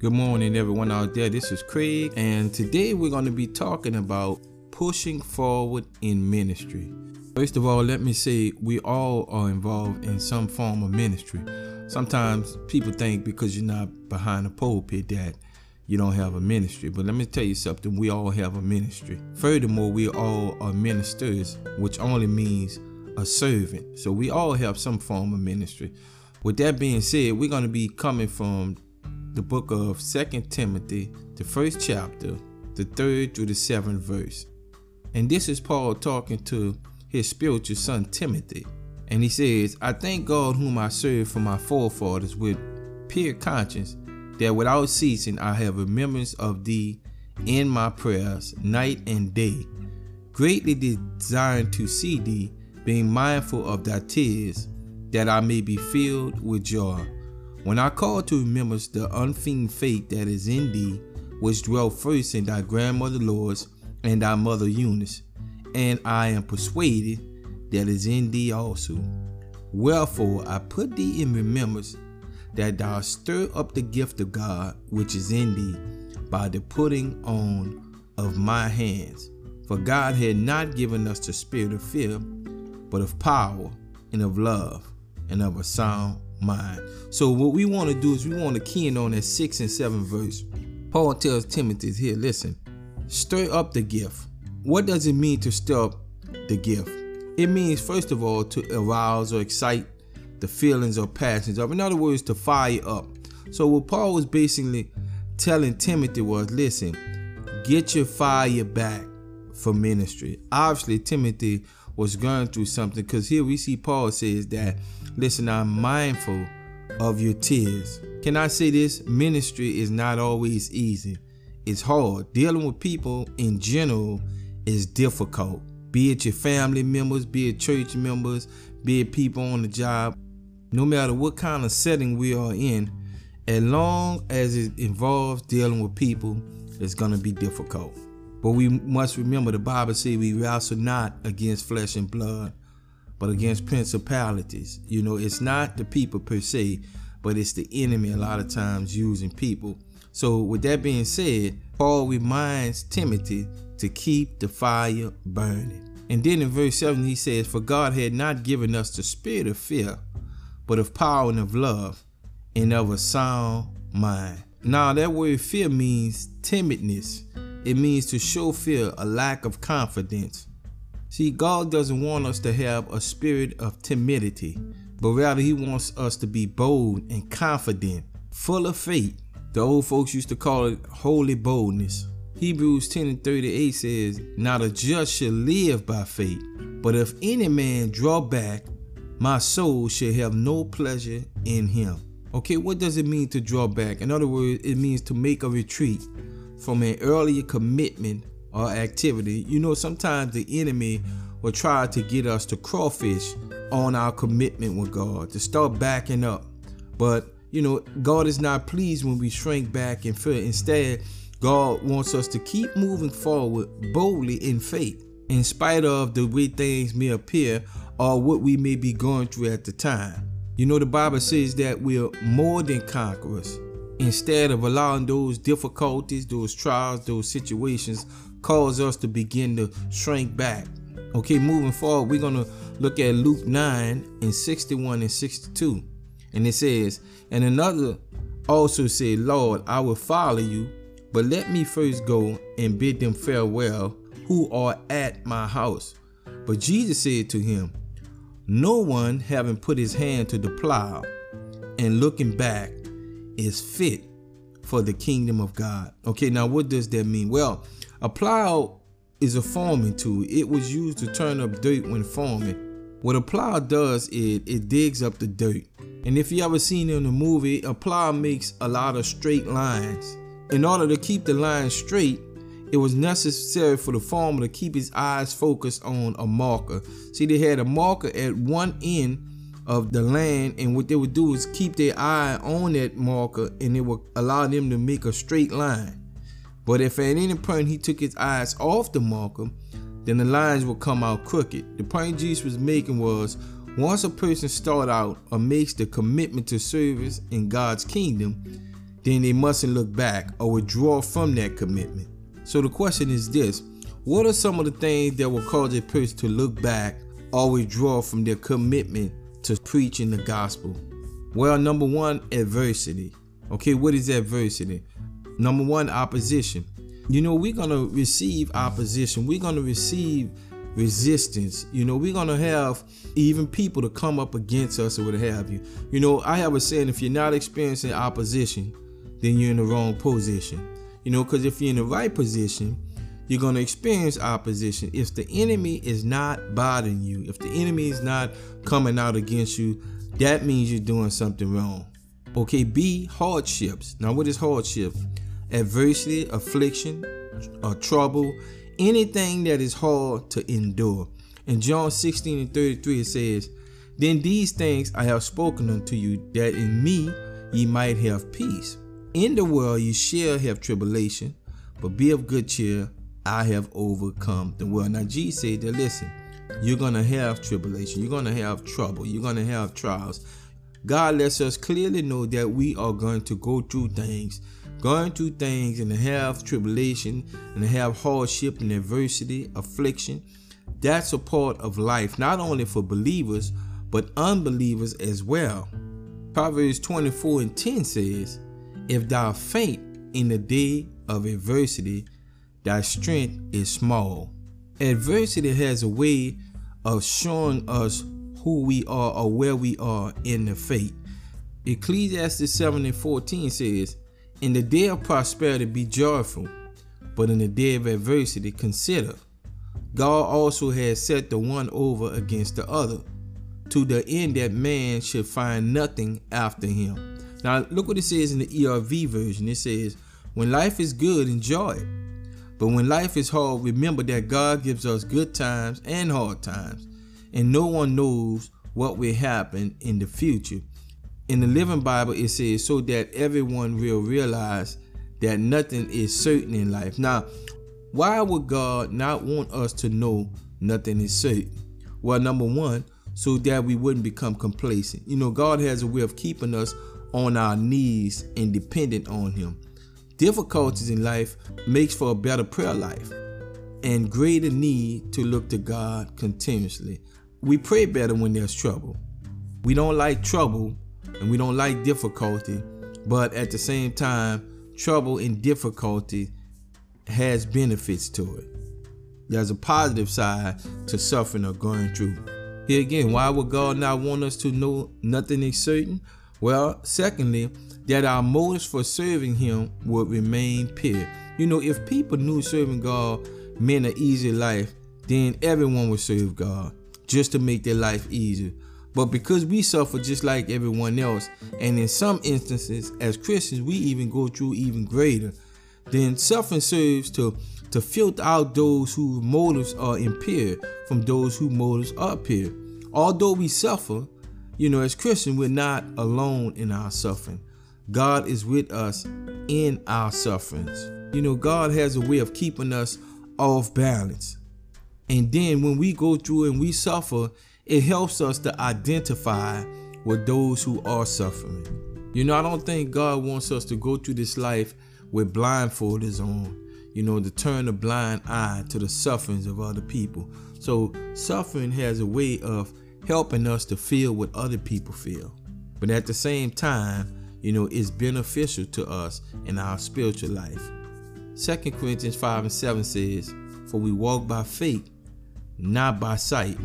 Good morning, everyone out there. This is Craig, and today we're going to be talking about pushing forward in ministry. First of all, let me say we all are involved in some form of ministry. Sometimes people think because you're not behind a pulpit that you don't have a ministry. But let me tell you something we all have a ministry. Furthermore, we all are ministers, which only means a servant. So we all have some form of ministry. With that being said, we're going to be coming from the book of Second Timothy, the first chapter, the third through the seventh verse. And this is Paul talking to his spiritual son Timothy. And he says, I thank God whom I serve for my forefathers with pure conscience, that without ceasing I have remembrance of thee in my prayers night and day, greatly desiring to see thee, being mindful of thy tears, that I may be filled with joy. When I call to remembrance the unfeigned faith that is in thee, which dwelt first in thy grandmother Lois and thy mother Eunice, and I am persuaded that is in thee also. Wherefore I put thee in remembrance that thou stir up the gift of God which is in thee by the putting on of my hands. For God had not given us the spirit of fear, but of power and of love and of a sound mind. So what we want to do is we want to key in on that six and seven verse. Paul tells Timothy here, listen, stir up the gift. What does it mean to stir up the gift? It means first of all to arouse or excite the feelings or passions of. In other words, to fire up. So what Paul was basically telling Timothy was, listen, get your fire back for ministry. Obviously, Timothy was going through something because here we see Paul says that Listen, I'm mindful of your tears. Can I say this? Ministry is not always easy. It's hard. Dealing with people in general is difficult. Be it your family members, be it church members, be it people on the job. No matter what kind of setting we are in, as long as it involves dealing with people, it's going to be difficult. But we must remember the Bible says we wrestle not against flesh and blood, but against principalities. You know, it's not the people per se, but it's the enemy a lot of times using people. So, with that being said, Paul reminds Timothy to keep the fire burning. And then in verse 7, he says, For God had not given us the spirit of fear, but of power and of love and of a sound mind. Now, that word fear means timidness, it means to show fear, a lack of confidence. See, God doesn't want us to have a spirit of timidity, but rather He wants us to be bold and confident, full of faith. The old folks used to call it holy boldness. Hebrews 10 and 38 says, Now the just shall live by faith, but if any man draw back, my soul shall have no pleasure in him. Okay, what does it mean to draw back? In other words, it means to make a retreat from an earlier commitment or activity, you know, sometimes the enemy will try to get us to crawfish on our commitment with God, to start backing up. But, you know, God is not pleased when we shrink back in fear. Instead, God wants us to keep moving forward boldly in faith, in spite of the way things may appear or what we may be going through at the time. You know, the Bible says that we're more than conquerors. Instead of allowing those difficulties, those trials, those situations cause us to begin to shrink back. Okay, moving forward, we're going to look at Luke 9 and 61 and 62. And it says, And another also said, Lord, I will follow you, but let me first go and bid them farewell who are at my house. But Jesus said to him, No one having put his hand to the plow and looking back is fit for the kingdom of God. Okay, now what does that mean? Well, a plow is a farming tool. It was used to turn up dirt when farming. What a plow does is it digs up the dirt. And if you ever seen in a movie, a plow makes a lot of straight lines. In order to keep the line straight, it was necessary for the farmer to keep his eyes focused on a marker. See, they had a marker at one end of the land, and what they would do is keep their eye on that marker, and it would allow them to make a straight line. But if at any point he took his eyes off the marker, then the lines would come out crooked. The point Jesus was making was once a person start out or makes the commitment to service in God's kingdom, then they mustn't look back or withdraw from that commitment. So the question is this What are some of the things that will cause a person to look back or withdraw from their commitment to preaching the gospel? Well, number one, adversity. Okay, what is adversity? Number one, opposition. You know, we're going to receive opposition. We're going to receive resistance. You know, we're gonna have even people to come up against us or what have you. You know, I have a saying: if you're not experiencing opposition, then you're in the wrong position. You know, because if you're in the right position, you're gonna experience opposition. If the enemy is not bothering you, if the enemy is not coming out against you, that means you're doing something wrong. Okay, B hardships. Now, what is hardship? Adversity, affliction, or trouble, anything that is hard to endure. In John 16 and 33, it says, Then these things I have spoken unto you, that in me ye might have peace. In the world ye shall have tribulation, but be of good cheer, I have overcome the world. Now, Jesus said that, listen, you're going to have tribulation, you're going to have trouble, you're going to have trials. God lets us clearly know that we are going to go through things, going through things and to have tribulation and to have hardship and adversity, affliction. That's a part of life, not only for believers, but unbelievers as well. Proverbs 24 and 10 says, If thou faint in the day of adversity, thy strength is small. Adversity has a way of showing us who we are or where we are in the faith. Ecclesiastes 7 and 14 says, In the day of prosperity be joyful, but in the day of adversity consider. God also has set the one over against the other, to the end that man should find nothing after him. Now, look what it says in the ERV version. It says, When life is good, enjoy it. But when life is hard, remember that God gives us good times and hard times and no one knows what will happen in the future. In the Living Bible, it says, so that everyone will realize that nothing is certain in life. Now, why would God not want us to know nothing is certain? Well, number one, so that we wouldn't become complacent. You know, God has a way of keeping us on our knees and dependent on Him. Difficulties in life makes for a better prayer life and greater need to look to God continuously. We pray better when there's trouble. We don't like trouble and we don't like difficulty, but at the same time, trouble and difficulty has benefits to it. There's a positive side to suffering or going through. Here again, why would God not want us to know nothing is certain? Well, secondly, that our motives for serving Him would remain pure. You know, if people knew serving God meant an easy life, then everyone would serve God just to make their life easier. But because we suffer just like everyone else, and in some instances, as Christians, we even go through even greater, then suffering serves to, to filter out those whose motives are impure from those whose motives are pure. Although we suffer, you know, as Christians, we're not alone in our suffering. God is with us in our sufferings. You know, God has a way of keeping us off balance. And then when we go through and we suffer, it helps us to identify with those who are suffering. You know, I don't think God wants us to go through this life with blindfolders on, you know, to turn a blind eye to the sufferings of other people. So, suffering has a way of helping us to feel what other people feel. But at the same time, you know, it's beneficial to us in our spiritual life. 2 Corinthians 5 and 7 says, For we walk by faith not by sight.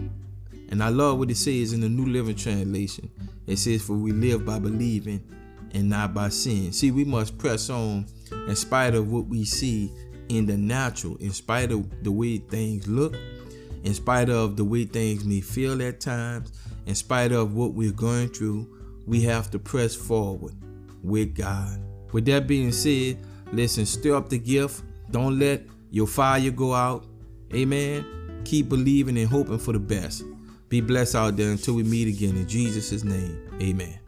And I love what it says in the New Living Translation. It says, For we live by believing and not by seeing. See, we must press on in spite of what we see in the natural, in spite of the way things look, in spite of the way things may feel at times, in spite of what we're going through, we have to press forward with God. With that being said, listen, stir up the gift. Don't let your fire go out. Amen. Keep believing and hoping for the best. Be blessed out there until we meet again in Jesus' name. Amen.